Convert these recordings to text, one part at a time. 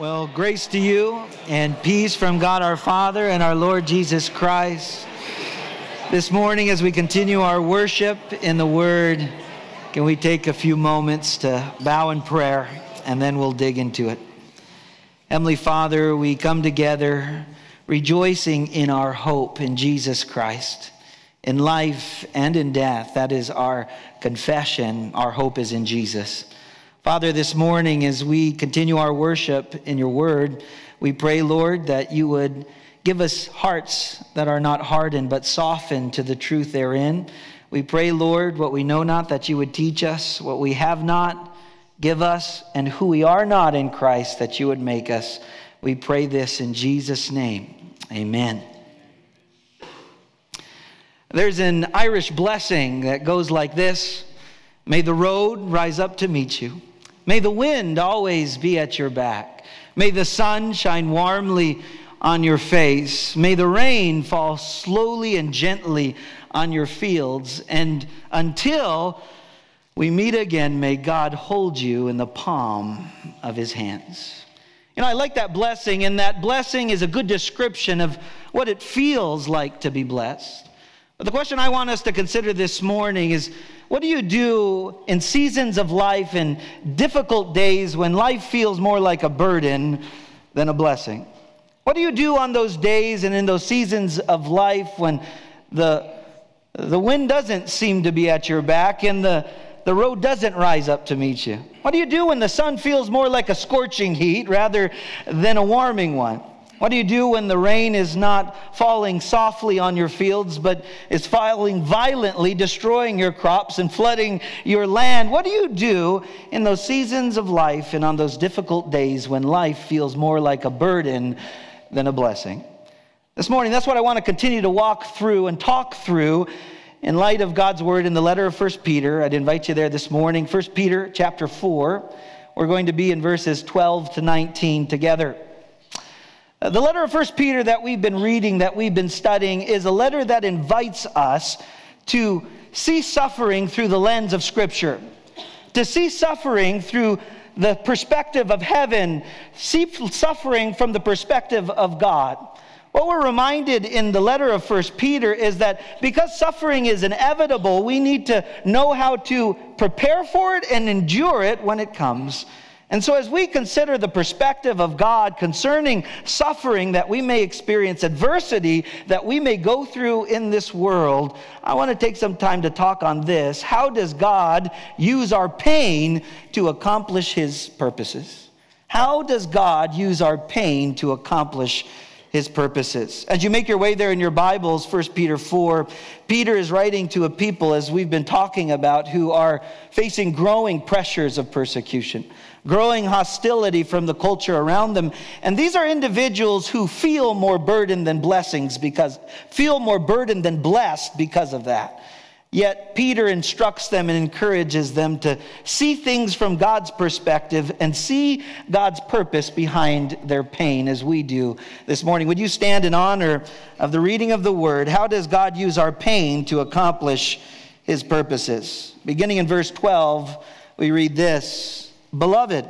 Well, grace to you and peace from God our Father and our Lord Jesus Christ. This morning, as we continue our worship in the Word, can we take a few moments to bow in prayer and then we'll dig into it? Heavenly Father, we come together rejoicing in our hope in Jesus Christ. In life and in death, that is our confession. Our hope is in Jesus. Father, this morning as we continue our worship in your word, we pray, Lord, that you would give us hearts that are not hardened but softened to the truth therein. We pray, Lord, what we know not, that you would teach us, what we have not, give us, and who we are not in Christ, that you would make us. We pray this in Jesus' name. Amen. There's an Irish blessing that goes like this May the road rise up to meet you. May the wind always be at your back. May the sun shine warmly on your face. May the rain fall slowly and gently on your fields. And until we meet again, may God hold you in the palm of his hands. You know, I like that blessing, and that blessing is a good description of what it feels like to be blessed. But the question I want us to consider this morning is what do you do in seasons of life and difficult days when life feels more like a burden than a blessing? What do you do on those days and in those seasons of life when the, the wind doesn't seem to be at your back and the, the road doesn't rise up to meet you? What do you do when the sun feels more like a scorching heat rather than a warming one? What do you do when the rain is not falling softly on your fields, but is falling violently, destroying your crops and flooding your land? What do you do in those seasons of life and on those difficult days when life feels more like a burden than a blessing? This morning, that's what I want to continue to walk through and talk through in light of God's word in the letter of 1 Peter. I'd invite you there this morning. 1 Peter chapter 4. We're going to be in verses 12 to 19 together. Uh, the letter of First Peter that we've been reading, that we've been studying, is a letter that invites us to see suffering through the lens of Scripture, to see suffering through the perspective of heaven, see suffering from the perspective of God. What we're reminded in the letter of First Peter is that because suffering is inevitable, we need to know how to prepare for it and endure it when it comes. And so, as we consider the perspective of God concerning suffering that we may experience, adversity that we may go through in this world, I want to take some time to talk on this. How does God use our pain to accomplish his purposes? How does God use our pain to accomplish his purposes. As you make your way there in your Bibles, 1 Peter 4, Peter is writing to a people, as we've been talking about, who are facing growing pressures of persecution growing hostility from the culture around them. And these are individuals who feel more burdened than blessings because, feel more burdened than blessed because of that. Yet Peter instructs them and encourages them to see things from God's perspective and see God's purpose behind their pain as we do this morning. Would you stand in honor of the reading of the word? How does God use our pain to accomplish his purposes? Beginning in verse 12, we read this Beloved,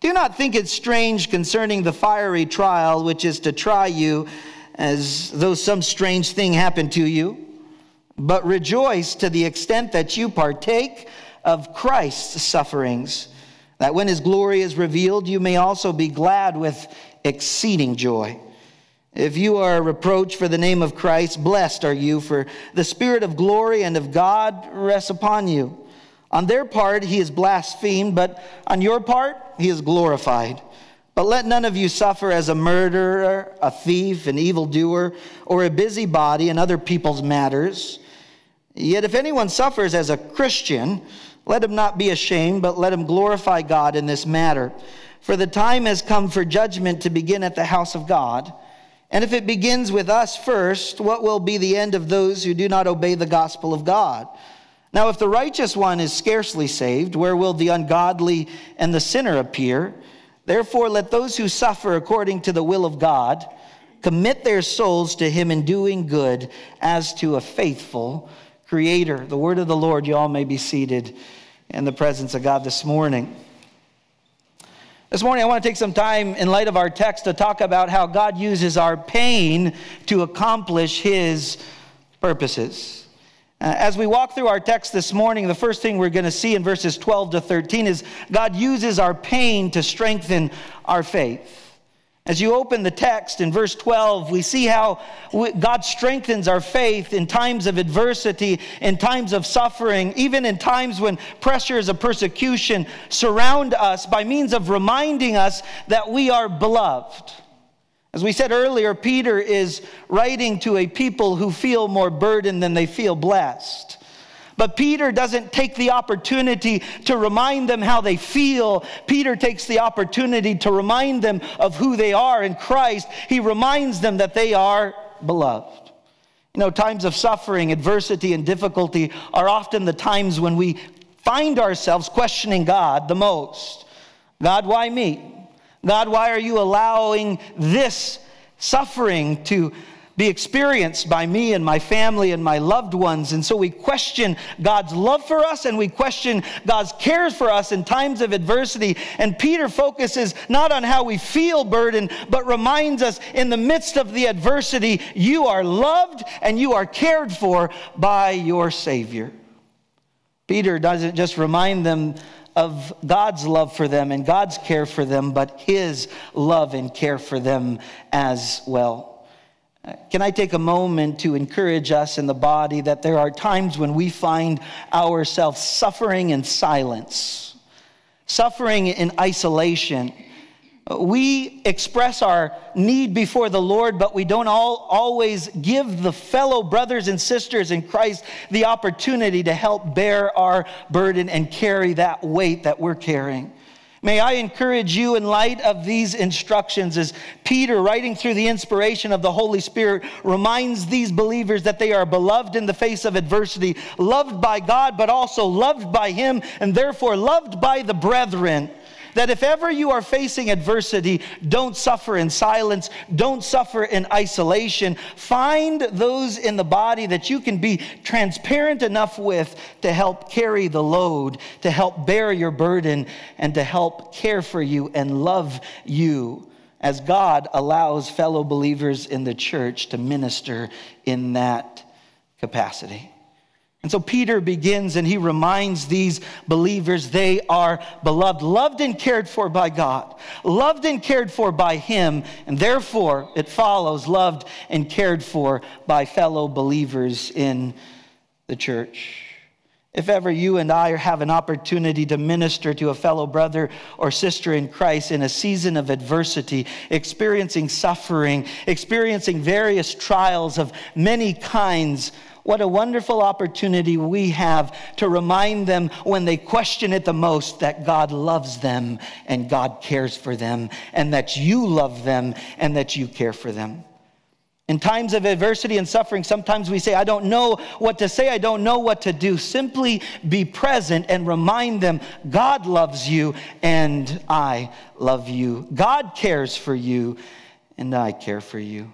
do not think it strange concerning the fiery trial which is to try you as though some strange thing happened to you, but rejoice to the extent that you partake of Christ's sufferings, that when his glory is revealed, you may also be glad with exceeding joy. If you are reproached for the name of Christ, blessed are you, for the Spirit of glory and of God rests upon you. On their part, he is blasphemed, but on your part, he is glorified. But let none of you suffer as a murderer, a thief, an evildoer, or a busybody in other people's matters. Yet if anyone suffers as a Christian, let him not be ashamed, but let him glorify God in this matter. For the time has come for judgment to begin at the house of God. And if it begins with us first, what will be the end of those who do not obey the gospel of God? Now, if the righteous one is scarcely saved, where will the ungodly and the sinner appear? Therefore, let those who suffer according to the will of God commit their souls to him in doing good as to a faithful creator. The word of the Lord, you all may be seated in the presence of God this morning. This morning, I want to take some time in light of our text to talk about how God uses our pain to accomplish his purposes. Uh, as we walk through our text this morning, the first thing we're going to see in verses 12 to 13 is God uses our pain to strengthen our faith. As you open the text in verse 12, we see how God strengthens our faith in times of adversity, in times of suffering, even in times when pressures of persecution surround us by means of reminding us that we are beloved. As we said earlier, Peter is writing to a people who feel more burdened than they feel blessed. But Peter doesn't take the opportunity to remind them how they feel. Peter takes the opportunity to remind them of who they are in Christ. He reminds them that they are beloved. You know, times of suffering, adversity, and difficulty are often the times when we find ourselves questioning God the most. God, why me? God, why are you allowing this suffering to be experienced by me and my family and my loved ones. And so we question God's love for us and we question God's cares for us in times of adversity. And Peter focuses not on how we feel burdened, but reminds us in the midst of the adversity, you are loved and you are cared for by your Savior. Peter doesn't just remind them of God's love for them and God's care for them, but his love and care for them as well. Can I take a moment to encourage us in the body that there are times when we find ourselves suffering in silence, suffering in isolation? We express our need before the Lord, but we don't all, always give the fellow brothers and sisters in Christ the opportunity to help bear our burden and carry that weight that we're carrying. May I encourage you in light of these instructions as Peter, writing through the inspiration of the Holy Spirit, reminds these believers that they are beloved in the face of adversity, loved by God, but also loved by Him, and therefore loved by the brethren that if ever you are facing adversity, don't suffer in silence, don't suffer in isolation. Find those in the body that you can be transparent enough with to help carry the load, to help bear your burden, and to help care for you and love you as God allows fellow believers in the church to minister in that capacity. And so Peter begins and he reminds these believers they are beloved, loved and cared for by God, loved and cared for by Him, and therefore it follows loved and cared for by fellow believers in the church. If ever you and I have an opportunity to minister to a fellow brother or sister in Christ in a season of adversity, experiencing suffering, experiencing various trials of many kinds, what a wonderful opportunity we have to remind them when they question it the most that God loves them and God cares for them, and that you love them and that you care for them. In times of adversity and suffering, sometimes we say, I don't know what to say, I don't know what to do. Simply be present and remind them God loves you and I love you. God cares for you and I care for you.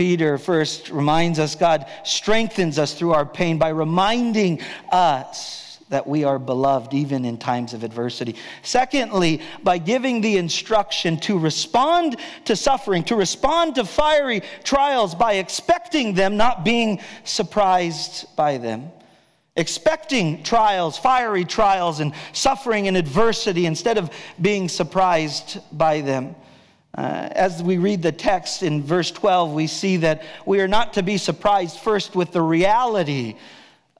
Peter first reminds us God strengthens us through our pain by reminding us that we are beloved even in times of adversity. Secondly, by giving the instruction to respond to suffering, to respond to fiery trials by expecting them, not being surprised by them. Expecting trials, fiery trials, and suffering and adversity instead of being surprised by them. Uh, as we read the text in verse 12, we see that we are not to be surprised first with the reality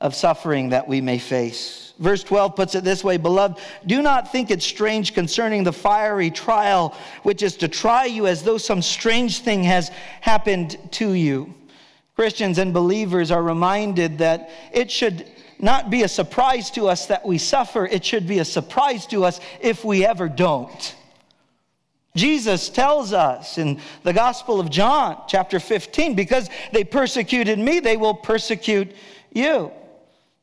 of suffering that we may face. Verse 12 puts it this way Beloved, do not think it strange concerning the fiery trial, which is to try you as though some strange thing has happened to you. Christians and believers are reminded that it should not be a surprise to us that we suffer, it should be a surprise to us if we ever don't. Jesus tells us in the Gospel of John, chapter 15, because they persecuted me, they will persecute you.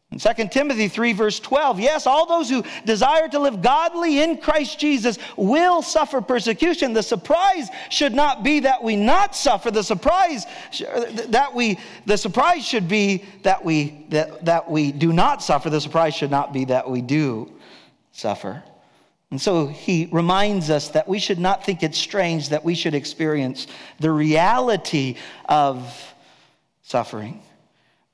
In 2 Timothy 3, verse 12, yes, all those who desire to live godly in Christ Jesus will suffer persecution. The surprise should not be that we not suffer. The surprise uh, that we the surprise should be that we that, that we do not suffer. The surprise should not be that we do suffer. And so he reminds us that we should not think it's strange that we should experience the reality of suffering.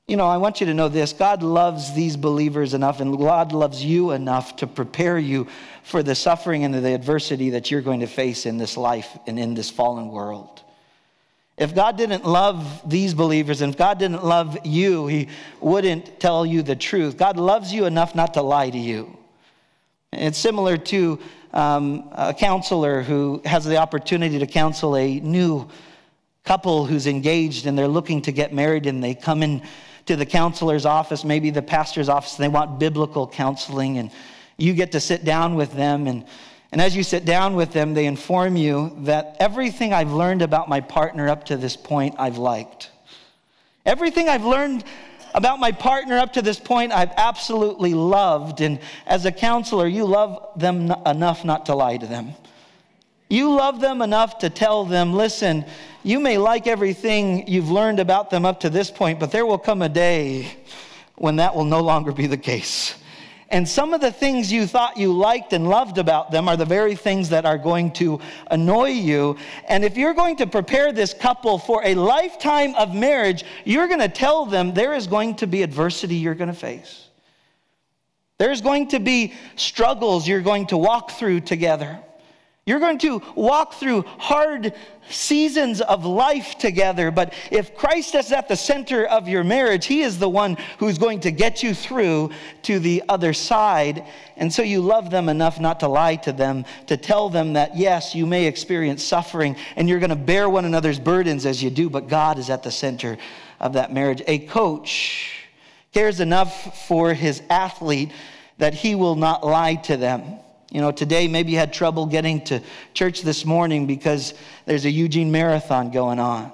You know, I want you to know this God loves these believers enough, and God loves you enough to prepare you for the suffering and the adversity that you're going to face in this life and in this fallen world. If God didn't love these believers and if God didn't love you, He wouldn't tell you the truth. God loves you enough not to lie to you. It's similar to um, a counselor who has the opportunity to counsel a new couple who's engaged and they're looking to get married and they come in to the counselor's office, maybe the pastor's office, and they want biblical counseling and you get to sit down with them and and as you sit down with them, they inform you that everything I've learned about my partner up to this point, I've liked. Everything I've learned about my partner up to this point, I've absolutely loved. And as a counselor, you love them enough not to lie to them. You love them enough to tell them, listen, you may like everything you've learned about them up to this point, but there will come a day when that will no longer be the case. And some of the things you thought you liked and loved about them are the very things that are going to annoy you. And if you're going to prepare this couple for a lifetime of marriage, you're going to tell them there is going to be adversity you're going to face. There's going to be struggles you're going to walk through together. You're going to walk through hard seasons of life together, but if Christ is at the center of your marriage, He is the one who's going to get you through to the other side. And so you love them enough not to lie to them, to tell them that, yes, you may experience suffering and you're going to bear one another's burdens as you do, but God is at the center of that marriage. A coach cares enough for his athlete that he will not lie to them. You know, today maybe you had trouble getting to church this morning because there's a Eugene Marathon going on.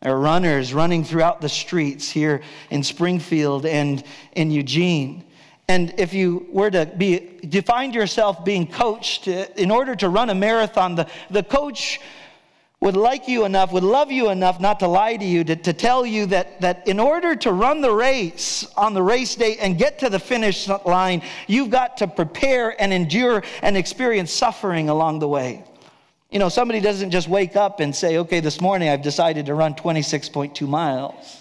There are runners running throughout the streets here in Springfield and in Eugene. And if you were to be find yourself being coached uh, in order to run a marathon, the, the coach would like you enough, would love you enough not to lie to you, to, to tell you that, that in order to run the race on the race day and get to the finish line, you've got to prepare and endure and experience suffering along the way. You know, somebody doesn't just wake up and say, okay, this morning I've decided to run 26.2 miles.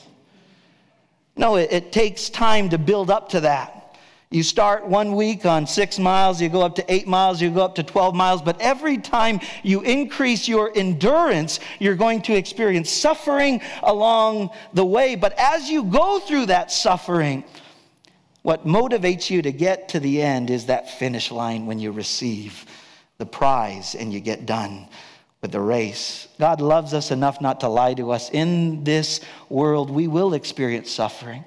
No, it, it takes time to build up to that. You start one week on six miles, you go up to eight miles, you go up to 12 miles, but every time you increase your endurance, you're going to experience suffering along the way. But as you go through that suffering, what motivates you to get to the end is that finish line when you receive the prize and you get done with the race. God loves us enough not to lie to us. In this world, we will experience suffering.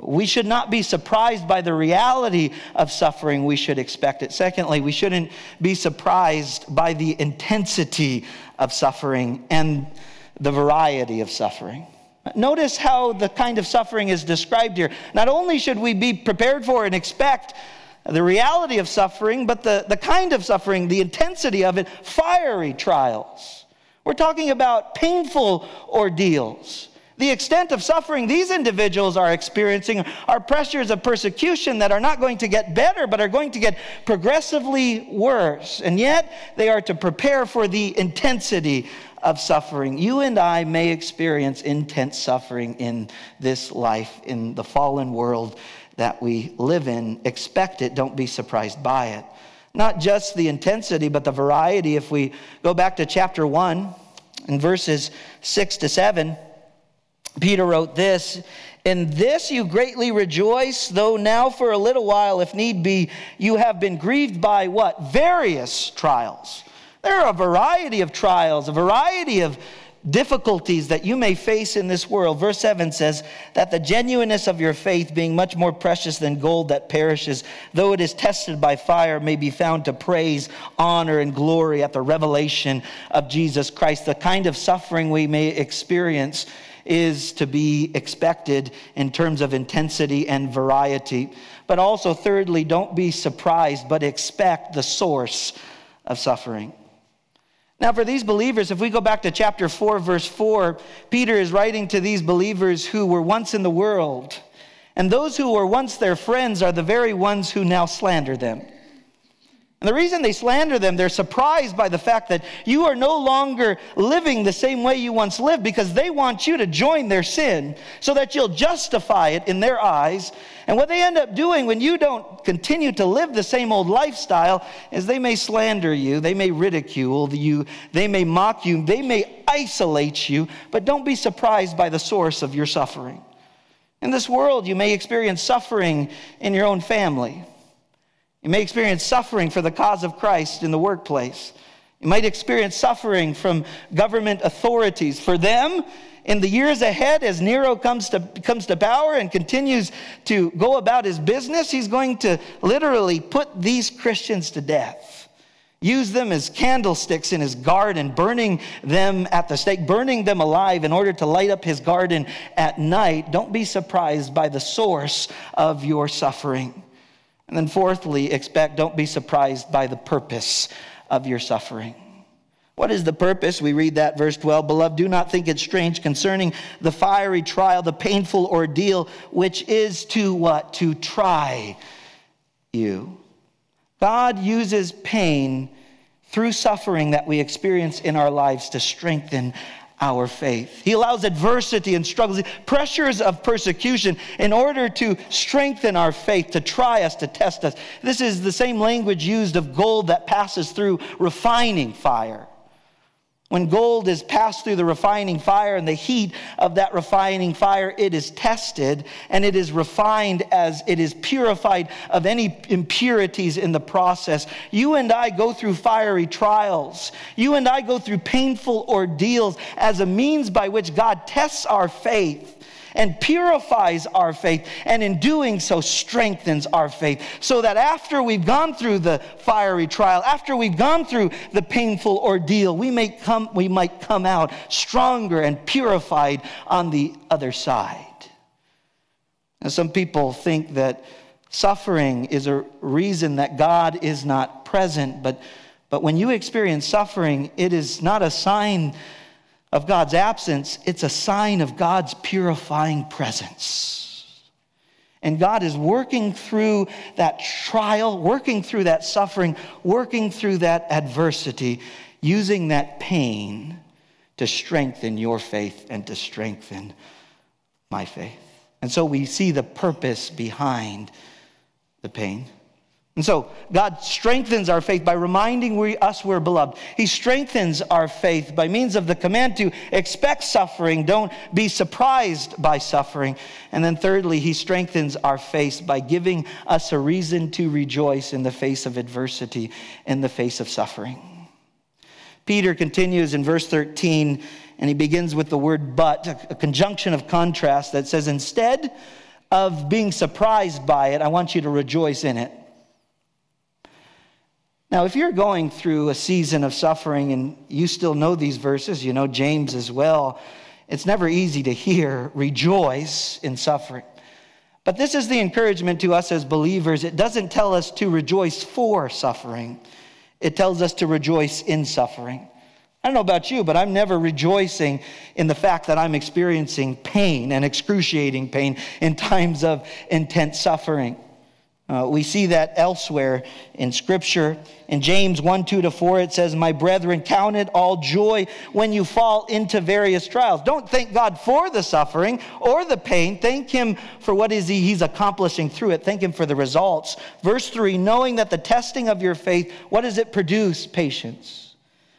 We should not be surprised by the reality of suffering. We should expect it. Secondly, we shouldn't be surprised by the intensity of suffering and the variety of suffering. Notice how the kind of suffering is described here. Not only should we be prepared for and expect the reality of suffering, but the, the kind of suffering, the intensity of it, fiery trials. We're talking about painful ordeals. The extent of suffering these individuals are experiencing are pressures of persecution that are not going to get better, but are going to get progressively worse. And yet, they are to prepare for the intensity of suffering. You and I may experience intense suffering in this life, in the fallen world that we live in. Expect it, don't be surprised by it. Not just the intensity, but the variety. If we go back to chapter 1, in verses 6 to 7, Peter wrote this In this you greatly rejoice, though now for a little while, if need be, you have been grieved by what? Various trials. There are a variety of trials, a variety of difficulties that you may face in this world. Verse 7 says that the genuineness of your faith, being much more precious than gold that perishes, though it is tested by fire, may be found to praise, honor, and glory at the revelation of Jesus Christ. The kind of suffering we may experience is to be expected in terms of intensity and variety. But also, thirdly, don't be surprised, but expect the source of suffering. Now, for these believers, if we go back to chapter 4, verse 4, Peter is writing to these believers who were once in the world. And those who were once their friends are the very ones who now slander them. And the reason they slander them, they're surprised by the fact that you are no longer living the same way you once lived because they want you to join their sin so that you'll justify it in their eyes. And what they end up doing when you don't continue to live the same old lifestyle is they may slander you, they may ridicule you, they may mock you, they may isolate you, but don't be surprised by the source of your suffering. In this world, you may experience suffering in your own family. You may experience suffering for the cause of Christ in the workplace. You might experience suffering from government authorities. For them, in the years ahead, as Nero comes to, comes to power and continues to go about his business, he's going to literally put these Christians to death. Use them as candlesticks in his garden, burning them at the stake, burning them alive in order to light up his garden at night. Don't be surprised by the source of your suffering. And then, fourthly, expect, don't be surprised by the purpose of your suffering. What is the purpose? We read that verse 12. Beloved, do not think it strange concerning the fiery trial, the painful ordeal, which is to what? To try you. God uses pain through suffering that we experience in our lives to strengthen our faith. He allows adversity and struggles, pressures of persecution in order to strengthen our faith, to try us, to test us. This is the same language used of gold that passes through refining fire. When gold is passed through the refining fire and the heat of that refining fire, it is tested and it is refined as it is purified of any impurities in the process. You and I go through fiery trials. You and I go through painful ordeals as a means by which God tests our faith and purifies our faith, and in doing so, strengthens our faith. So that after we've gone through the fiery trial, after we've gone through the painful ordeal, we, may come, we might come out stronger and purified on the other side. And some people think that suffering is a reason that God is not present, but, but when you experience suffering, it is not a sign of God's absence, it's a sign of God's purifying presence. And God is working through that trial, working through that suffering, working through that adversity, using that pain to strengthen your faith and to strengthen my faith. And so we see the purpose behind the pain. And so God strengthens our faith by reminding we, us we're beloved. He strengthens our faith by means of the command to expect suffering, don't be surprised by suffering. And then thirdly, he strengthens our faith by giving us a reason to rejoice in the face of adversity, in the face of suffering. Peter continues in verse 13, and he begins with the word but, a conjunction of contrast that says, instead of being surprised by it, I want you to rejoice in it. Now, if you're going through a season of suffering and you still know these verses, you know James as well, it's never easy to hear rejoice in suffering. But this is the encouragement to us as believers. It doesn't tell us to rejoice for suffering, it tells us to rejoice in suffering. I don't know about you, but I'm never rejoicing in the fact that I'm experiencing pain and excruciating pain in times of intense suffering. Uh, we see that elsewhere in Scripture. In James 1 2 to 4, it says, My brethren, count it all joy when you fall into various trials. Don't thank God for the suffering or the pain. Thank Him for what is he, He's accomplishing through it. Thank Him for the results. Verse 3 Knowing that the testing of your faith, what does it produce? Patience.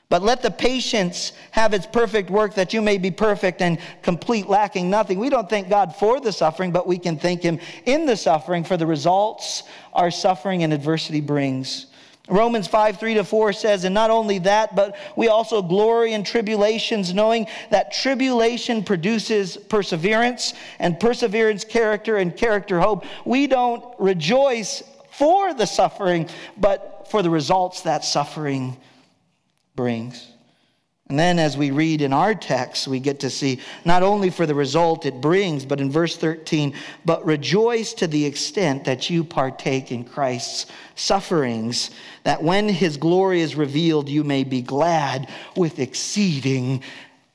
But let the patience have its perfect work that you may be perfect and complete, lacking nothing. We don't thank God for the suffering, but we can thank Him in the suffering for the results our suffering and adversity brings. Romans 5, 3 to 4 says, And not only that, but we also glory in tribulations, knowing that tribulation produces perseverance, and perseverance, character, and character, hope. We don't rejoice for the suffering, but for the results that suffering brings. And then, as we read in our text, we get to see not only for the result it brings, but in verse 13, but rejoice to the extent that you partake in Christ's sufferings, that when his glory is revealed, you may be glad with exceeding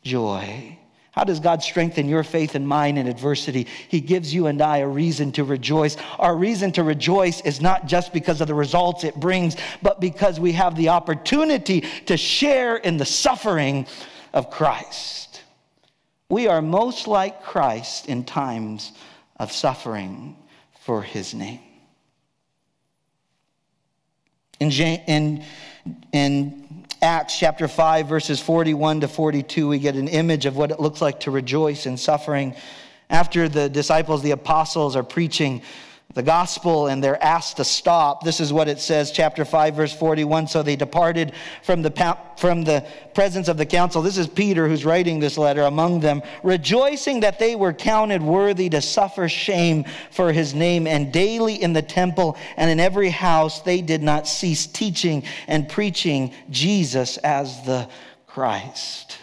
joy. How does God strengthen your faith and mine in adversity? He gives you and I a reason to rejoice. Our reason to rejoice is not just because of the results it brings, but because we have the opportunity to share in the suffering of Christ. We are most like Christ in times of suffering for his name. In, in, in Acts chapter 5, verses 41 to 42, we get an image of what it looks like to rejoice in suffering. After the disciples, the apostles, are preaching the gospel and they're asked to stop. This is what it says, chapter 5, verse 41. So they departed from the, from the presence of the council. This is Peter who's writing this letter among them, rejoicing that they were counted worthy to suffer shame for his name. And daily in the temple and in every house, they did not cease teaching and preaching Jesus as the Christ.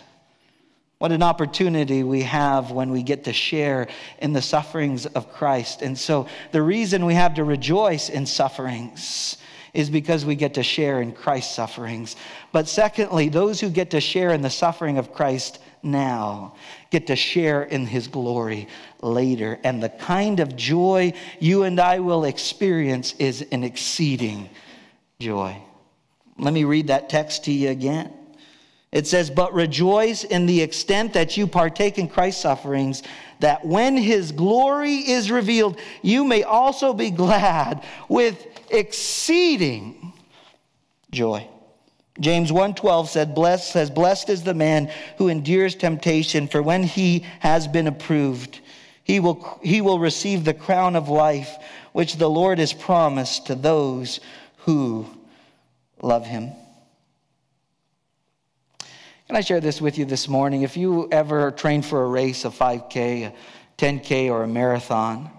What an opportunity we have when we get to share in the sufferings of Christ. And so, the reason we have to rejoice in sufferings is because we get to share in Christ's sufferings. But secondly, those who get to share in the suffering of Christ now get to share in his glory later. And the kind of joy you and I will experience is an exceeding joy. Let me read that text to you again. It says, But rejoice in the extent that you partake in Christ's sufferings, that when his glory is revealed, you may also be glad with exceeding joy. James 1:12 said, Blessed says, Blessed is the man who endures temptation, for when he has been approved, he will, he will receive the crown of life which the Lord has promised to those who love him. Can I share this with you this morning? If you ever trained for a race, a 5K, a 10K, or a marathon,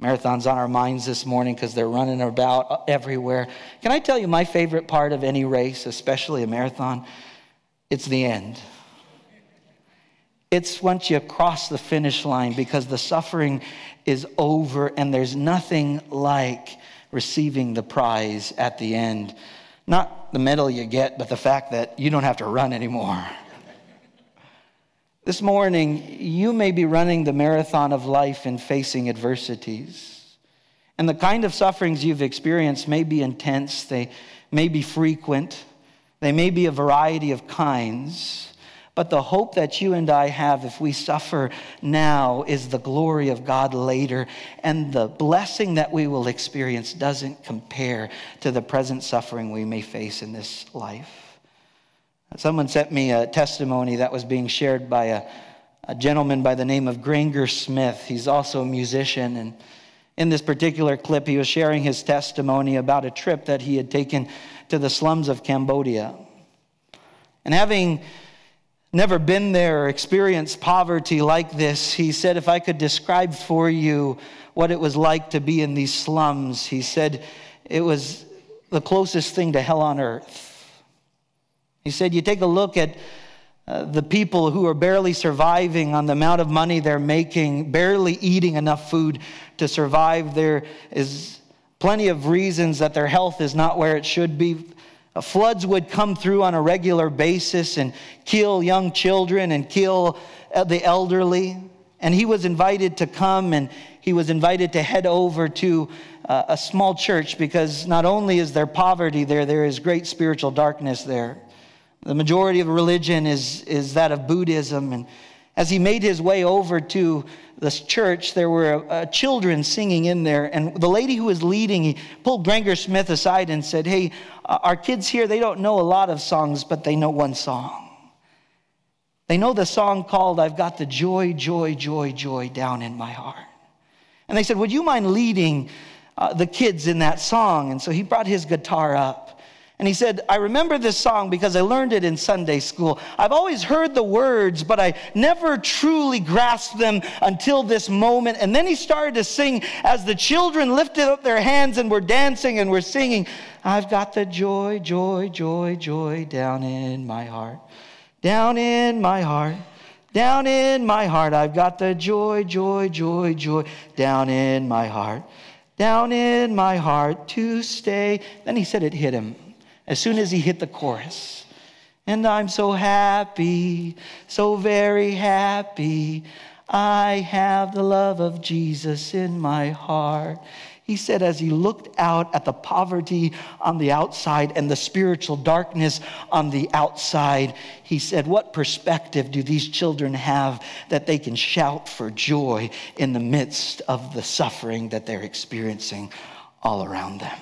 marathon's on our minds this morning because they're running about everywhere. Can I tell you my favorite part of any race, especially a marathon? It's the end. It's once you cross the finish line because the suffering is over and there's nothing like receiving the prize at the end. Not the medal you get, but the fact that you don't have to run anymore. This morning, you may be running the marathon of life and facing adversities. And the kind of sufferings you've experienced may be intense, they may be frequent, they may be a variety of kinds. But the hope that you and I have if we suffer now is the glory of God later. And the blessing that we will experience doesn't compare to the present suffering we may face in this life. Someone sent me a testimony that was being shared by a, a gentleman by the name of Granger Smith. He's also a musician. And in this particular clip, he was sharing his testimony about a trip that he had taken to the slums of Cambodia. And having never been there or experienced poverty like this, he said, If I could describe for you what it was like to be in these slums, he said it was the closest thing to hell on earth. He said, You take a look at uh, the people who are barely surviving on the amount of money they're making, barely eating enough food to survive. There is plenty of reasons that their health is not where it should be. Uh, floods would come through on a regular basis and kill young children and kill uh, the elderly. And he was invited to come and he was invited to head over to uh, a small church because not only is there poverty there, there is great spiritual darkness there. The majority of religion is, is that of Buddhism. And as he made his way over to this church, there were uh, children singing in there. And the lady who was leading, he pulled Granger Smith aside and said, Hey, our kids here, they don't know a lot of songs, but they know one song. They know the song called I've Got the Joy, Joy, Joy, Joy Down in My Heart. And they said, Would you mind leading uh, the kids in that song? And so he brought his guitar up. And he said, I remember this song because I learned it in Sunday school. I've always heard the words, but I never truly grasped them until this moment. And then he started to sing as the children lifted up their hands and were dancing and were singing, I've got the joy, joy, joy, joy down in my heart. Down in my heart. Down in my heart. I've got the joy, joy, joy, joy down in my heart. Down in my heart to stay. Then he said it hit him as soon as he hit the chorus. And I'm so happy, so very happy. I have the love of Jesus in my heart. He said, as he looked out at the poverty on the outside and the spiritual darkness on the outside, he said, What perspective do these children have that they can shout for joy in the midst of the suffering that they're experiencing all around them?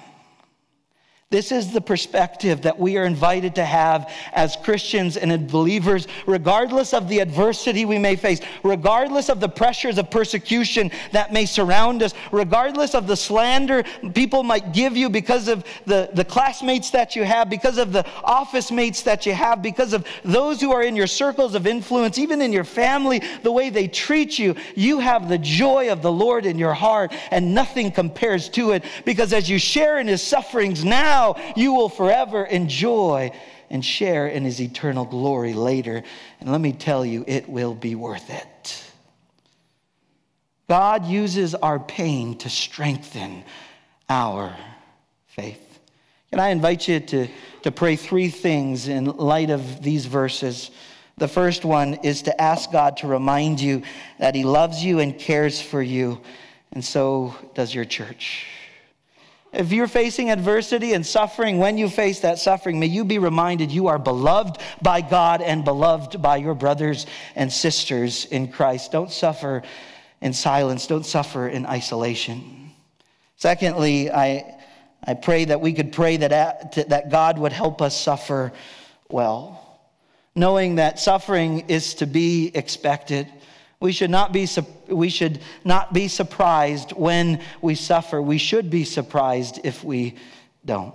This is the perspective that we are invited to have as Christians and believers, regardless of the adversity we may face, regardless of the pressures of persecution that may surround us, regardless of the slander people might give you because of the, the classmates that you have, because of the office mates that you have, because of those who are in your circles of influence, even in your family, the way they treat you. You have the joy of the Lord in your heart, and nothing compares to it because as you share in his sufferings now, now you will forever enjoy and share in his eternal glory later. And let me tell you, it will be worth it. God uses our pain to strengthen our faith. Can I invite you to, to pray three things in light of these verses? The first one is to ask God to remind you that He loves you and cares for you, and so does your church. If you're facing adversity and suffering, when you face that suffering, may you be reminded you are beloved by God and beloved by your brothers and sisters in Christ. Don't suffer in silence, don't suffer in isolation. Secondly, I, I pray that we could pray that, that God would help us suffer well, knowing that suffering is to be expected. We should, not be, we should not be surprised when we suffer. We should be surprised if we don't.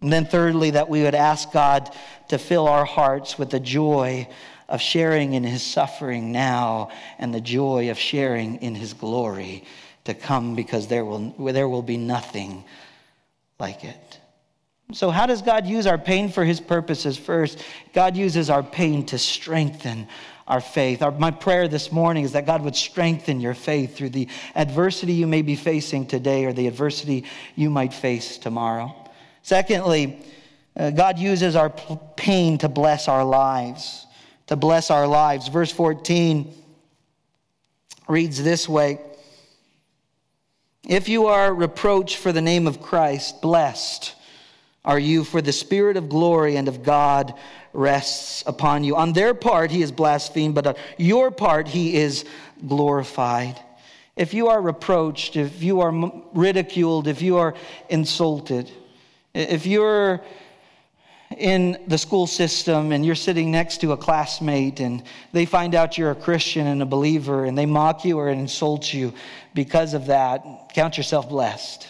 And then, thirdly, that we would ask God to fill our hearts with the joy of sharing in his suffering now and the joy of sharing in his glory to come because there will, there will be nothing like it. So, how does God use our pain for his purposes? First, God uses our pain to strengthen our faith. Our, my prayer this morning is that God would strengthen your faith through the adversity you may be facing today or the adversity you might face tomorrow. Secondly, uh, God uses our pain to bless our lives, to bless our lives. Verse 14 reads this way If you are reproached for the name of Christ, blessed are you, for the Spirit of glory and of God rests upon you. On their part, he is blasphemed, but on your part, he is glorified. If you are reproached, if you are ridiculed, if you are insulted, if you're in the school system and you're sitting next to a classmate and they find out you're a Christian and a believer and they mock you or insult you because of that, count yourself blessed.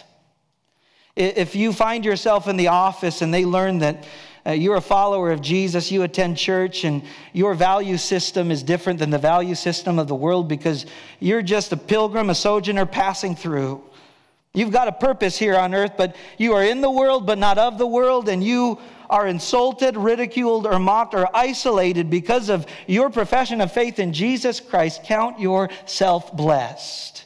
If you find yourself in the office and they learn that uh, you're a follower of Jesus, you attend church, and your value system is different than the value system of the world because you're just a pilgrim, a sojourner passing through. You've got a purpose here on earth, but you are in the world, but not of the world, and you are insulted, ridiculed, or mocked, or isolated because of your profession of faith in Jesus Christ. Count yourself blessed.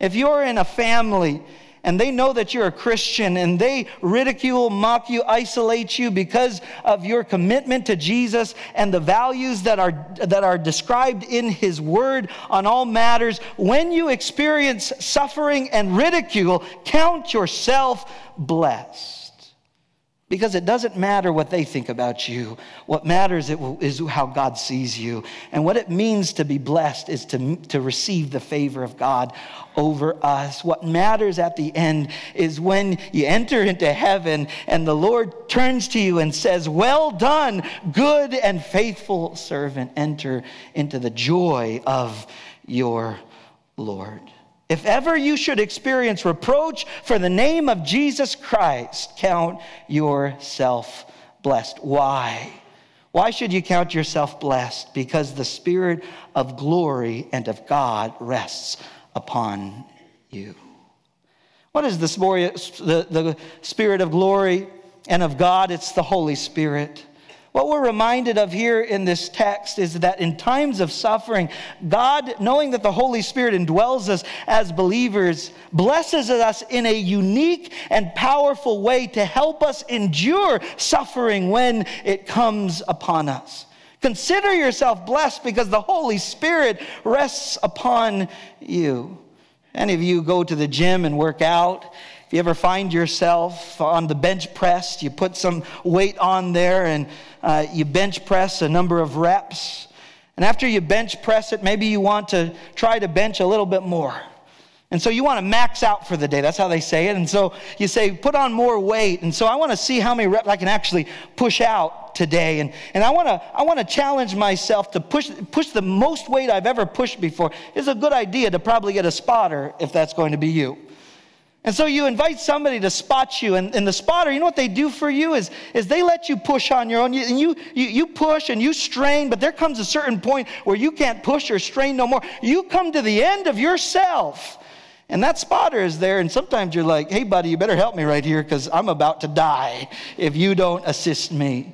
If you're in a family, and they know that you're a Christian and they ridicule, mock you, isolate you because of your commitment to Jesus and the values that are, that are described in His Word on all matters, when you experience suffering and ridicule, count yourself blessed. Because it doesn't matter what they think about you. What matters is how God sees you. And what it means to be blessed is to, to receive the favor of God over us. What matters at the end is when you enter into heaven and the Lord turns to you and says, Well done, good and faithful servant. Enter into the joy of your Lord. If ever you should experience reproach for the name of Jesus Christ, count yourself blessed. Why? Why should you count yourself blessed? Because the Spirit of glory and of God rests upon you. What is the, Spirit of glory and of God? It's the Holy Spirit. What we're reminded of here in this text is that in times of suffering, God, knowing that the Holy Spirit indwells us as believers, blesses us in a unique and powerful way to help us endure suffering when it comes upon us. Consider yourself blessed because the Holy Spirit rests upon you. Any of you go to the gym and work out you ever find yourself on the bench press, you put some weight on there and uh, you bench press a number of reps. And after you bench press it, maybe you want to try to bench a little bit more. And so you want to max out for the day. That's how they say it. And so you say, put on more weight. And so I want to see how many reps I can actually push out today. And, and I, want to, I want to challenge myself to push, push the most weight I've ever pushed before. It's a good idea to probably get a spotter if that's going to be you. And so you invite somebody to spot you, and, and the spotter, you know what they do for you is, is they let you push on your own. You, and you, you, you push and you strain, but there comes a certain point where you can't push or strain no more. You come to the end of yourself. And that spotter is there, and sometimes you're like, hey, buddy, you better help me right here because I'm about to die if you don't assist me.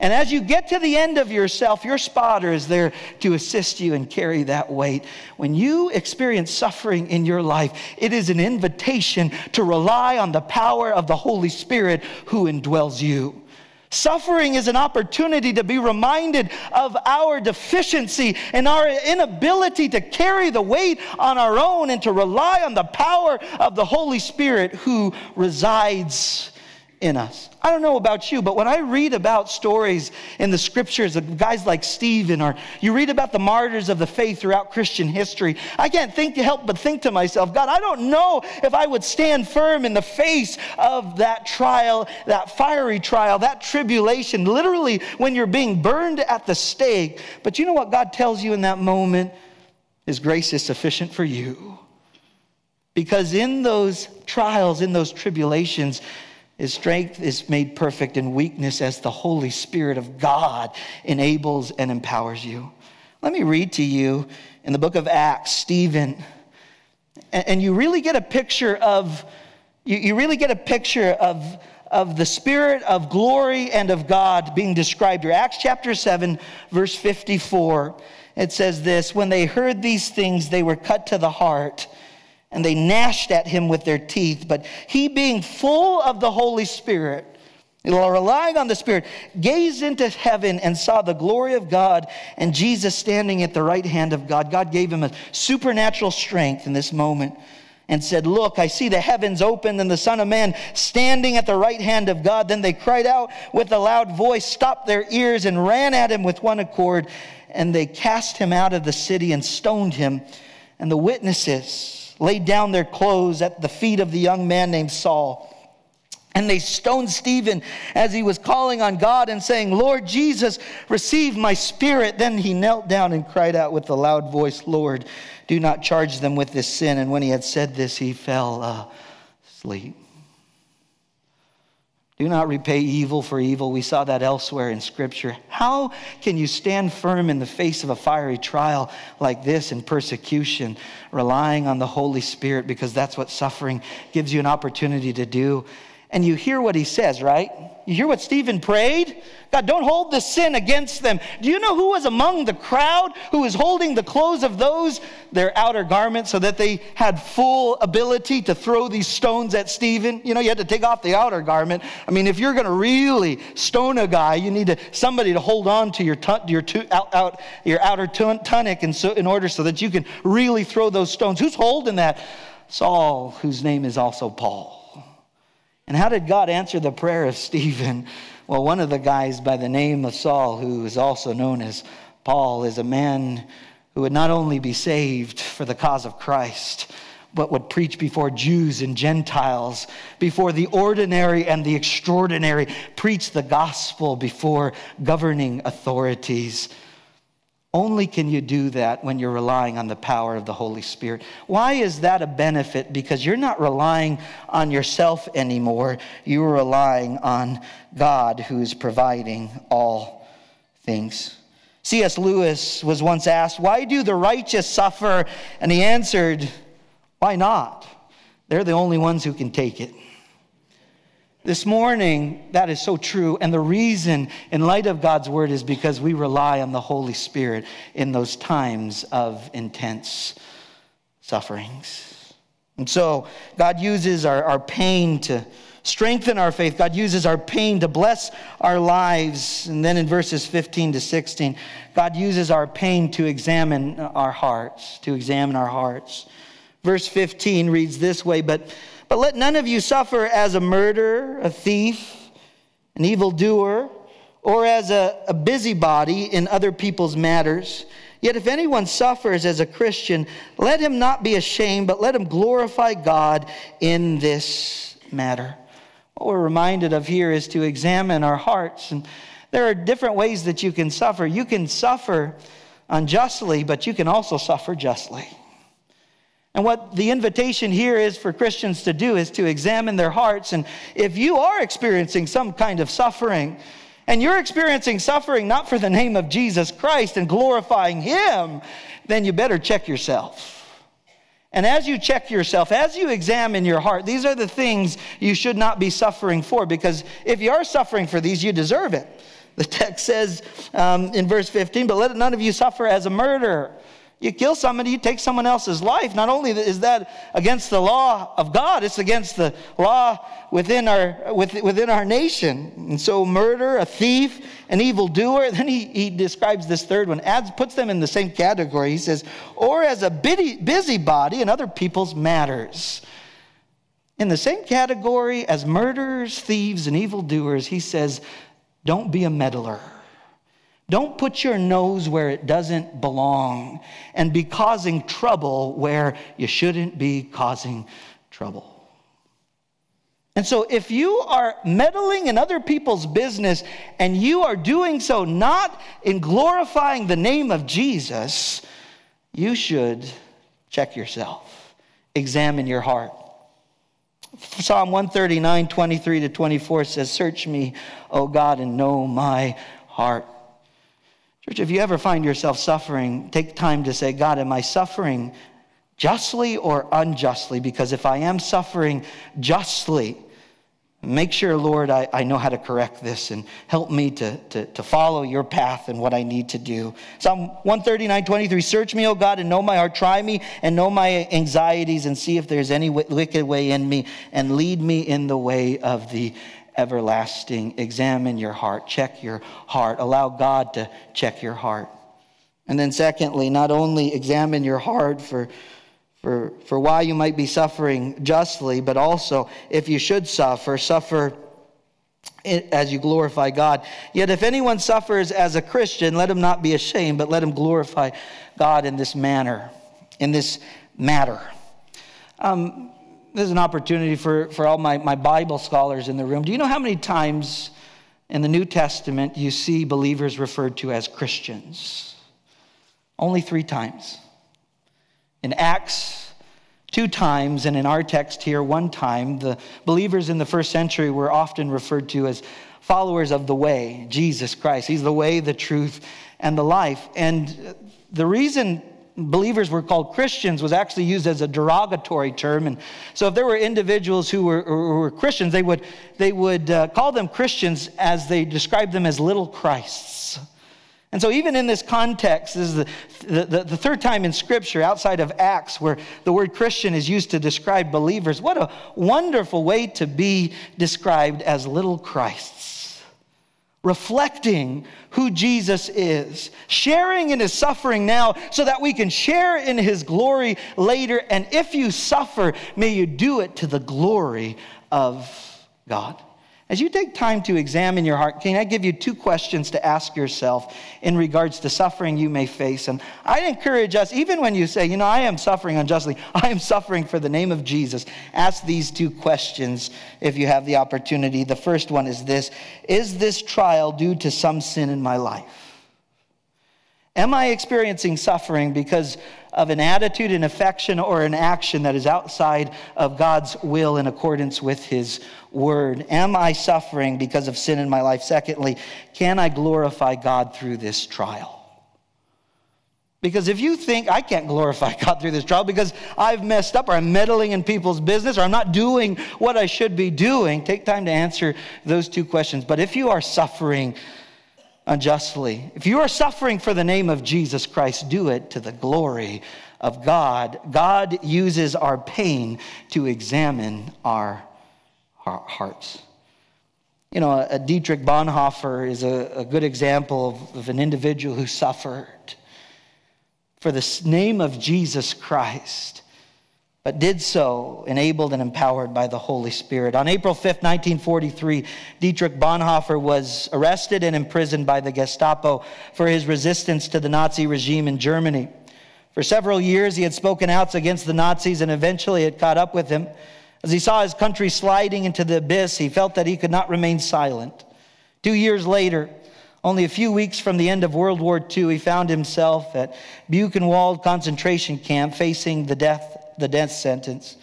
And as you get to the end of yourself, your spotter is there to assist you and carry that weight. When you experience suffering in your life, it is an invitation to rely on the power of the Holy Spirit who indwells you. Suffering is an opportunity to be reminded of our deficiency and our inability to carry the weight on our own and to rely on the power of the Holy Spirit who resides in us. I don't know about you, but when I read about stories in the scriptures of guys like Stephen, or you read about the martyrs of the faith throughout Christian history, I can't think to help but think to myself, God, I don't know if I would stand firm in the face of that trial, that fiery trial, that tribulation, literally when you're being burned at the stake. But you know what God tells you in that moment? His grace is sufficient for you. Because in those trials, in those tribulations, his strength is made perfect in weakness as the Holy Spirit of God enables and empowers you. Let me read to you in the book of Acts, Stephen. And you really get a picture of, you really get a picture of, of the Spirit of glory and of God being described here. Acts chapter 7, verse 54. It says this When they heard these things, they were cut to the heart and they gnashed at him with their teeth. But he, being full of the Holy Spirit, relying on the Spirit, gazed into heaven and saw the glory of God and Jesus standing at the right hand of God. God gave him a supernatural strength in this moment and said, Look, I see the heavens opened and the Son of Man standing at the right hand of God. Then they cried out with a loud voice, stopped their ears, and ran at him with one accord. And they cast him out of the city and stoned him. And the witnesses, laid down their clothes at the feet of the young man named Saul. And they stoned Stephen as he was calling on God and saying, Lord Jesus, receive my spirit. Then he knelt down and cried out with a loud voice, Lord, do not charge them with this sin. And when he had said this, he fell uh, asleep. Do not repay evil for evil. We saw that elsewhere in Scripture. How can you stand firm in the face of a fiery trial like this in persecution, relying on the Holy Spirit because that's what suffering gives you an opportunity to do? And you hear what he says, right? You hear what Stephen prayed? God, don't hold this sin against them. Do you know who was among the crowd who was holding the clothes of those, their outer garments, so that they had full ability to throw these stones at Stephen? You know, you had to take off the outer garment. I mean, if you're going to really stone a guy, you need to, somebody to hold on to your, your, out, out, your outer tunic and so, in order so that you can really throw those stones. Who's holding that? Saul, whose name is also Paul. And how did God answer the prayer of Stephen? Well, one of the guys by the name of Saul, who is also known as Paul, is a man who would not only be saved for the cause of Christ, but would preach before Jews and Gentiles, before the ordinary and the extraordinary, preach the gospel before governing authorities. Only can you do that when you're relying on the power of the Holy Spirit. Why is that a benefit? Because you're not relying on yourself anymore. You're relying on God who's providing all things. C.S. Lewis was once asked, Why do the righteous suffer? And he answered, Why not? They're the only ones who can take it. This morning, that is so true. And the reason, in light of God's word, is because we rely on the Holy Spirit in those times of intense sufferings. And so, God uses our, our pain to strengthen our faith. God uses our pain to bless our lives. And then in verses 15 to 16, God uses our pain to examine our hearts, to examine our hearts. Verse 15 reads this way, but but let none of you suffer as a murderer, a thief, an evildoer, or as a, a busybody in other people's matters. Yet if anyone suffers as a Christian, let him not be ashamed, but let him glorify God in this matter. What we're reminded of here is to examine our hearts. And there are different ways that you can suffer. You can suffer unjustly, but you can also suffer justly. And what the invitation here is for Christians to do is to examine their hearts. And if you are experiencing some kind of suffering, and you're experiencing suffering not for the name of Jesus Christ and glorifying Him, then you better check yourself. And as you check yourself, as you examine your heart, these are the things you should not be suffering for, because if you are suffering for these, you deserve it. The text says um, in verse 15, but let none of you suffer as a murderer you kill somebody, you take someone else's life. Not only is that against the law of God, it's against the law within our, within our nation. And so, murder, a thief, an evildoer. Then he, he describes this third one, adds, puts them in the same category. He says, or as a busybody in other people's matters. In the same category as murderers, thieves, and evildoers, he says, don't be a meddler. Don't put your nose where it doesn't belong and be causing trouble where you shouldn't be causing trouble. And so, if you are meddling in other people's business and you are doing so not in glorifying the name of Jesus, you should check yourself, examine your heart. Psalm 139, 23 to 24 says, Search me, O God, and know my heart. Church, if you ever find yourself suffering, take time to say, God, am I suffering justly or unjustly? Because if I am suffering justly, make sure, Lord, I, I know how to correct this and help me to, to, to follow your path and what I need to do. Psalm 139, 23 Search me, O God, and know my heart. Try me and know my anxieties and see if there's any wicked way in me and lead me in the way of the everlasting. Examine your heart, check your heart, allow God to check your heart. And then, secondly, not only examine your heart for, for, for why you might be suffering justly, but also if you should suffer, suffer as you glorify God. Yet if anyone suffers as a Christian, let him not be ashamed, but let him glorify God in this manner, in this matter. Um, this is an opportunity for, for all my, my Bible scholars in the room. Do you know how many times in the New Testament you see believers referred to as Christians? Only three times. In Acts, two times, and in our text here, one time, the believers in the first century were often referred to as followers of the way, Jesus Christ. He's the way, the truth, and the life. And the reason believers were called Christians was actually used as a derogatory term. And so if there were individuals who were, who were Christians, they would, they would uh, call them Christians as they described them as little Christs. And so, even in this context, this is the, the, the, third time in Scripture outside of Acts where the word Christian is used to describe believers. What a wonderful way to be described as little Christs reflecting who Jesus is, sharing in his suffering now so that we can share in his glory later. And if you suffer, may you do it to the glory of God. As you take time to examine your heart, can I give you two questions to ask yourself in regards to suffering you may face? And I encourage us, even when you say, you know, I am suffering unjustly, I am suffering for the name of Jesus, ask these two questions if you have the opportunity. The first one is this Is this trial due to some sin in my life? Am I experiencing suffering because of an attitude, an affection, or an action that is outside of God's will in accordance with His word? Am I suffering because of sin in my life? Secondly, can I glorify God through this trial? Because if you think I can't glorify God through this trial because I've messed up or I'm meddling in people's business or I'm not doing what I should be doing, take time to answer those two questions. But if you are suffering unjustly, if you are suffering for the name of Jesus Christ, do it to the glory of God. God uses our pain to examine our, our hearts. You know, a Dietrich Bonhoeffer is a, a good example of, of an individual who suffered for the name of Jesus Christ, but did so enabled and empowered by the Holy Spirit. On April 5th, 1943, Dietrich Bonhoeffer was arrested and imprisoned by the Gestapo for his resistance to the Nazi regime in Germany. For several years, he had spoken out against the Nazis, and eventually it caught up with him. As he saw his country sliding into the abyss, he felt that he could not remain silent. Two years later, only a few weeks from the end of World War II, he found himself at Buchenwald concentration camp facing the death, the death sentence.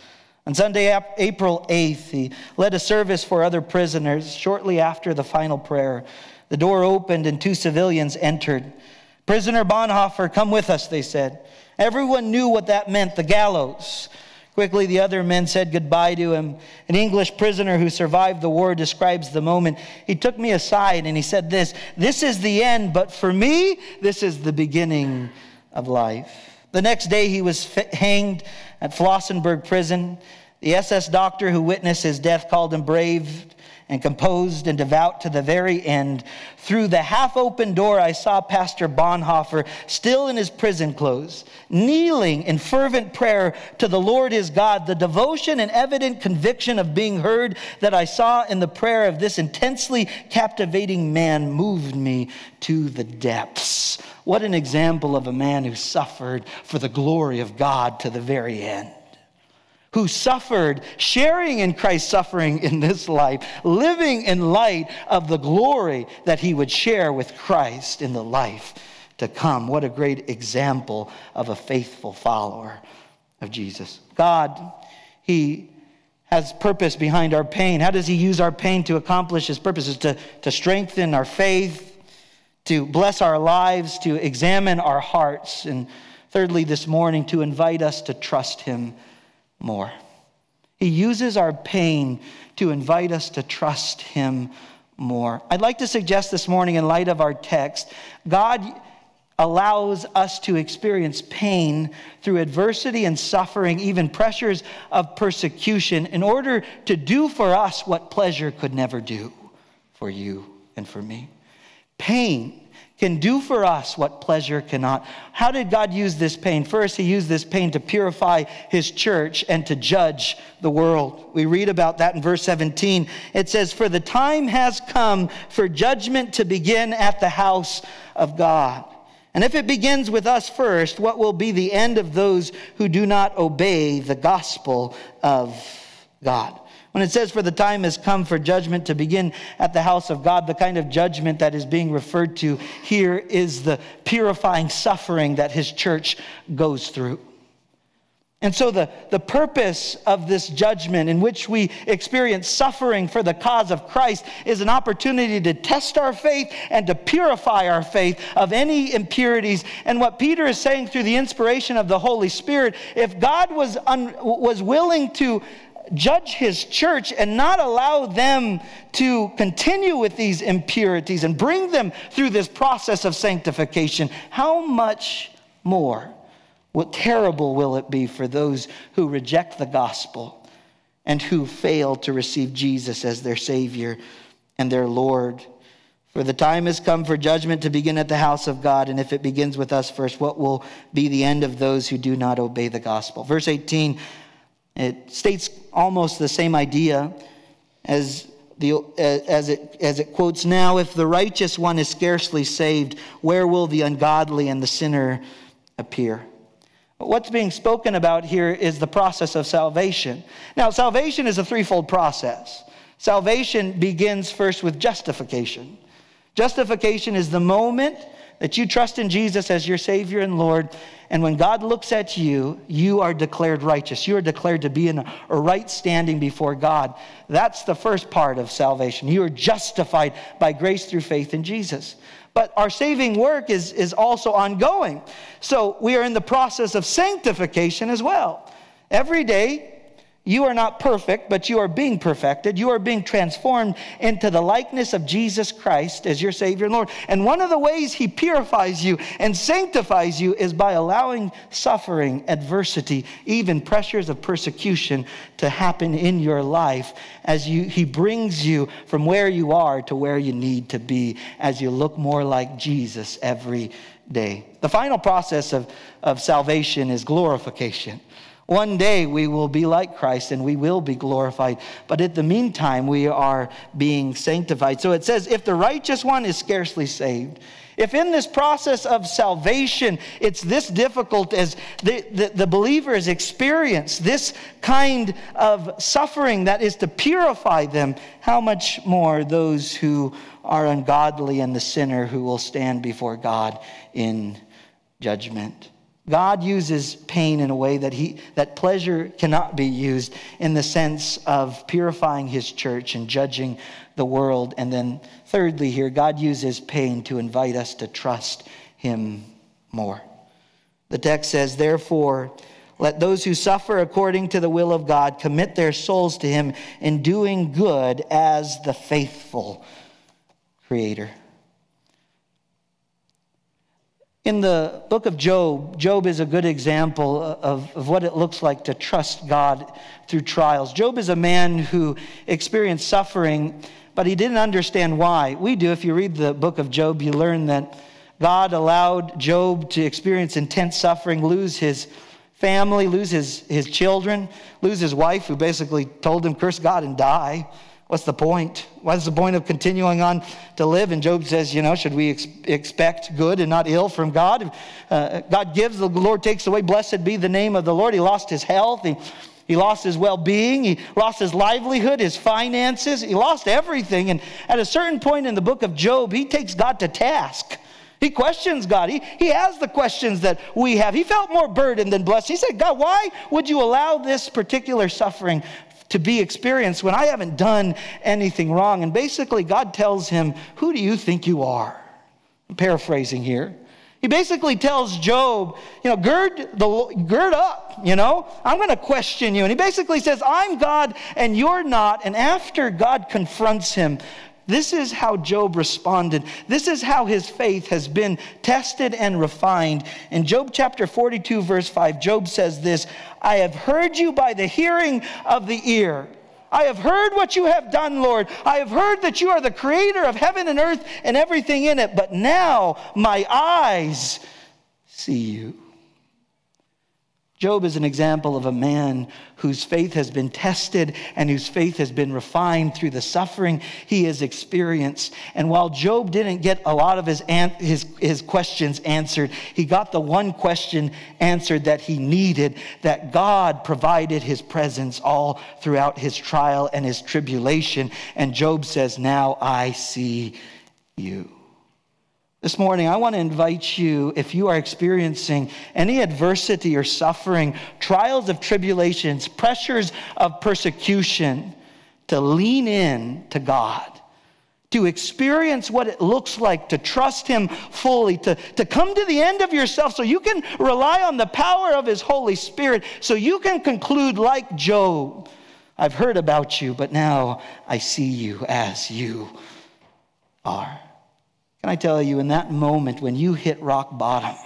On Sunday, April 8th, he led a service for other prisoners. Shortly after the final prayer, the door opened and two civilians entered. Prisoner Bonhoeffer, come with us, they said. Everyone knew what that meant the gallows. Quickly, the other men said goodbye to him. An English prisoner who survived the war describes the moment. He took me aside and he said, This, this is the end, but for me, this is the beginning of life. The next day, he was hanged at Flossenburg prison. The SS doctor who witnessed his death called him brave and composed and devout to the very end. Through the half open door, I saw Pastor Bonhoeffer still in his prison clothes, kneeling in fervent prayer to the Lord his God. The devotion and evident conviction of being heard that I saw in the prayer of this intensely captivating man moved me to the depths. What an example of a man who suffered for the glory of God to the very end who suffered, sharing in Christ's suffering in this life, living in light of the glory that he would share with Christ in the life to come. What a great example of a faithful follower of Jesus. God, he has purpose behind our pain. How does he use our pain to accomplish his purposes? To, to strengthen our faith, to bless our lives, to examine our hearts, and thirdly, this morning, to invite us to trust him more. He uses our pain to invite us to trust Him more. I'd like to suggest this morning, in light of our text, God allows us to experience pain through adversity and suffering, even pressures of persecution, in order to do for us what pleasure could never do for you and for me. Pain can do for us what pleasure cannot. How did God use this pain? First, He used this pain to purify His church and to judge the world. We read about that in verse 17. It says, For the time has come for judgment to begin at the house of God. And if it begins with us first, what will be the end of those who do not obey the gospel of God? When it says, For the time has come for judgment to begin at the house of God, the kind of judgment that is being referred to here is the purifying suffering that his church goes through. And so, the, the purpose of this judgment, in which we experience suffering for the cause of Christ, is an opportunity to test our faith and to purify our faith of any impurities. And what Peter is saying through the inspiration of the Holy Spirit, if God was, un, was willing to judge his church and not allow them to continue with these impurities and bring them through this process of sanctification, how much more, what terrible will it be for those who reject the gospel and who fail to receive Jesus as their Savior and their Lord? For the time has come for judgment to begin at the house of God, and if it begins with us first, what will be the end of those who do not obey the gospel? Verse 18 it states almost the same idea as, the, as, it, as it quotes now if the righteous one is scarcely saved, where will the ungodly and the sinner appear? What's being spoken about here is the process of salvation. Now, salvation is a threefold process. Salvation begins first with justification. Justification is the moment that you trust in Jesus as your Savior and Lord. And when God looks at you, you are declared righteous. You are declared to be in a right standing before God. That's the first part of salvation. You are justified by grace through faith in Jesus. But our saving work is, is also ongoing. So we are in the process of sanctification as well. Every day, you are not perfect, but you are being perfected. You are being transformed into the likeness of Jesus Christ as your Savior and Lord. And one of the ways He purifies you and sanctifies you is by allowing suffering, adversity, even pressures of persecution to happen in your life as you, He brings you from where you are to where you need to be as you look more like Jesus every day. The final process of, of salvation is glorification. One day we will be like Christ and we will be glorified. But at the meantime, we are being sanctified. So it says, if the righteous one is scarcely saved, if in this process of salvation it's this difficult as the, the, the believers experience this kind of suffering that is to purify them, how much more those who are ungodly and the sinner who will stand before God in judgment? God uses pain in a way that, he, that pleasure cannot be used in the sense of purifying his church and judging the world. And then, thirdly, here, God uses pain to invite us to trust him more. The text says, Therefore, let those who suffer according to the will of God commit their souls to him in doing good as the faithful Creator. In the book of Job, Job is a good example of, of what it looks like to trust God through trials. Job is a man who experienced suffering, but he didn't understand why. We do. If you read the book of Job, you learn that God allowed Job to experience intense suffering, lose his family, lose his, his children, lose his wife, who basically told him, curse God and die. What's the point? What's the point of continuing on to live? And Job says, you know, should we ex- expect good and not ill from God? Uh, God gives, the Lord takes away. Blessed be the name of the Lord. He lost his health. He, he lost his well being. He lost his livelihood, his finances. He lost everything. And at a certain point in the book of Job, he takes God to task. He questions God. He, he has the questions that we have. He felt more burdened than blessed. He said, God, why would you allow this particular suffering to be experienced when I haven't done anything wrong. And basically, God tells him, Who do you think you are? I'm paraphrasing here. He basically tells Job, you know, gird, the, gird up, you know, I'm going to question you. And he basically says, I'm God and you're not. And after God confronts him, this is how Job responded. This is how his faith has been tested and refined. In Job chapter 42, verse 5, Job says this I have heard you by the hearing of the ear. I have heard what you have done, Lord. I have heard that you are the creator of heaven and earth and everything in it. But now my eyes see you. Job is an example of a man whose faith has been tested and whose faith has been refined through the suffering he has experienced. And while Job didn't get a lot of his, his, his questions answered, he got the one question answered that he needed that God provided his presence all throughout his trial and his tribulation. And Job says, Now I see you. This morning, I want to invite you, if you are experiencing any adversity or suffering, trials of tribulations, pressures of persecution, to lean in to God, to experience what it looks like to trust Him fully, to, to come to the end of yourself so you can rely on the power of His Holy Spirit, so you can conclude like Job I've heard about you, but now I see you as you are. Can I tell you, in that moment when you hit rock bottom,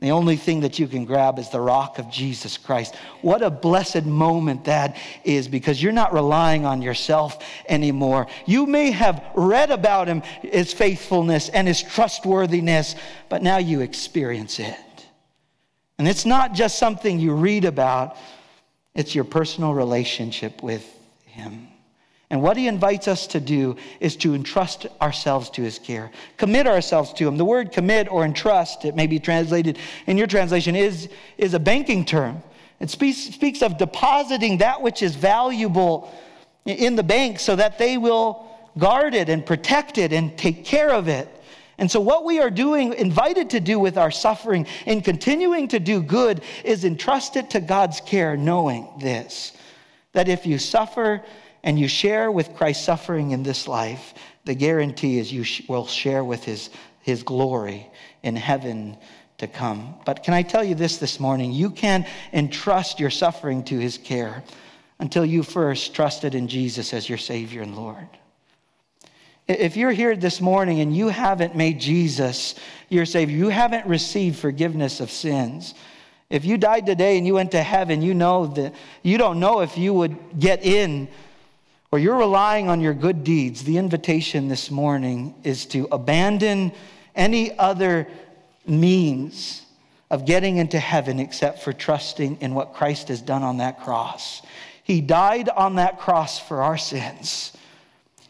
the only thing that you can grab is the rock of Jesus Christ. What a blessed moment that is because you're not relying on yourself anymore. You may have read about him, his faithfulness and his trustworthiness, but now you experience it. And it's not just something you read about, it's your personal relationship with him. And what he invites us to do is to entrust ourselves to his care, commit ourselves to him. The word commit or entrust, it may be translated in your translation, is, is a banking term. It speaks, speaks of depositing that which is valuable in the bank so that they will guard it and protect it and take care of it. And so, what we are doing, invited to do with our suffering and continuing to do good, is entrust it to God's care, knowing this that if you suffer and you share with Christ's suffering in this life, the guarantee is you will share with his, his glory in heaven to come. But can I tell you this this morning? You can't entrust your suffering to his care until you first trusted in Jesus as your Savior and Lord. If you're here this morning and you haven't made Jesus your Savior, you haven't received forgiveness of sins. If you died today and you went to heaven, you know that you don't know if you would get in or you're relying on your good deeds. The invitation this morning is to abandon any other means of getting into heaven except for trusting in what Christ has done on that cross. He died on that cross for our sins.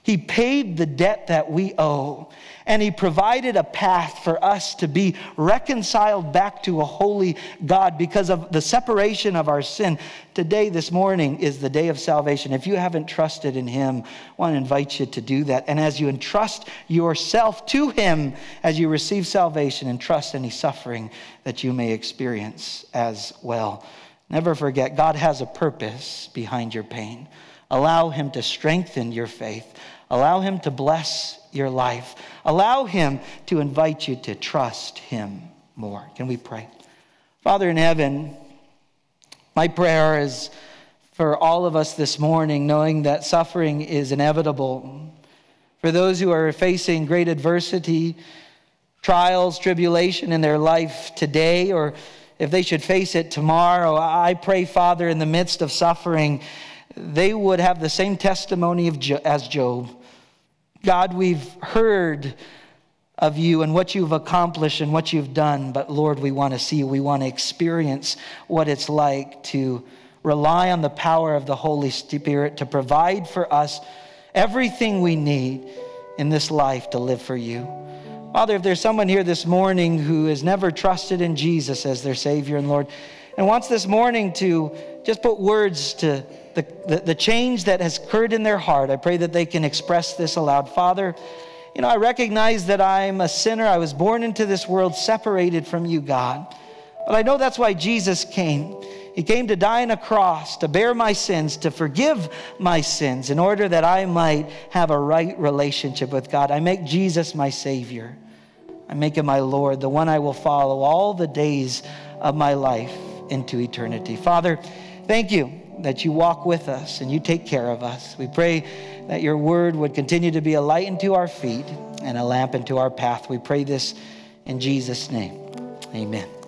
He paid the debt that we owe, and He provided a path for us to be reconciled back to a holy God because of the separation of our sin. Today, this morning, is the day of salvation. If you haven't trusted in Him, I want to invite you to do that. And as you entrust yourself to Him, as you receive salvation, and trust any suffering that you may experience as well. Never forget, God has a purpose behind your pain. Allow Him to strengthen your faith. Allow Him to bless your life. Allow Him to invite you to trust Him more. Can we pray? Father in heaven, my prayer is for all of us this morning, knowing that suffering is inevitable. For those who are facing great adversity, trials, tribulation in their life today, or if they should face it tomorrow, I pray, Father, in the midst of suffering, they would have the same testimony of as Job God, we've heard of you and what you've accomplished and what you've done, but Lord, we want to see. We want to experience what it's like to rely on the power of the Holy Spirit to provide for us everything we need in this life to live for you. Father, if there's someone here this morning who has never trusted in Jesus as their Savior and Lord, and wants this morning to just put words to the, the, the, change that has occurred in their heart. I pray that they can express this aloud. Father, you know, I recognize that I'm a sinner. I was born into this world separated from you, God. But I know that's why Jesus came. He came to die on a cross, to bear my sins, to forgive my sins, in order that I might have a right relationship with God. I make Jesus my Savior. I make him my Lord, the one I will follow all the days of my life into eternity. Father, thank you that you walk with us and you take care of us. We pray that your word would continue to be a light into our feet and a lamp into our path. We pray this in Jesus' name. Amen.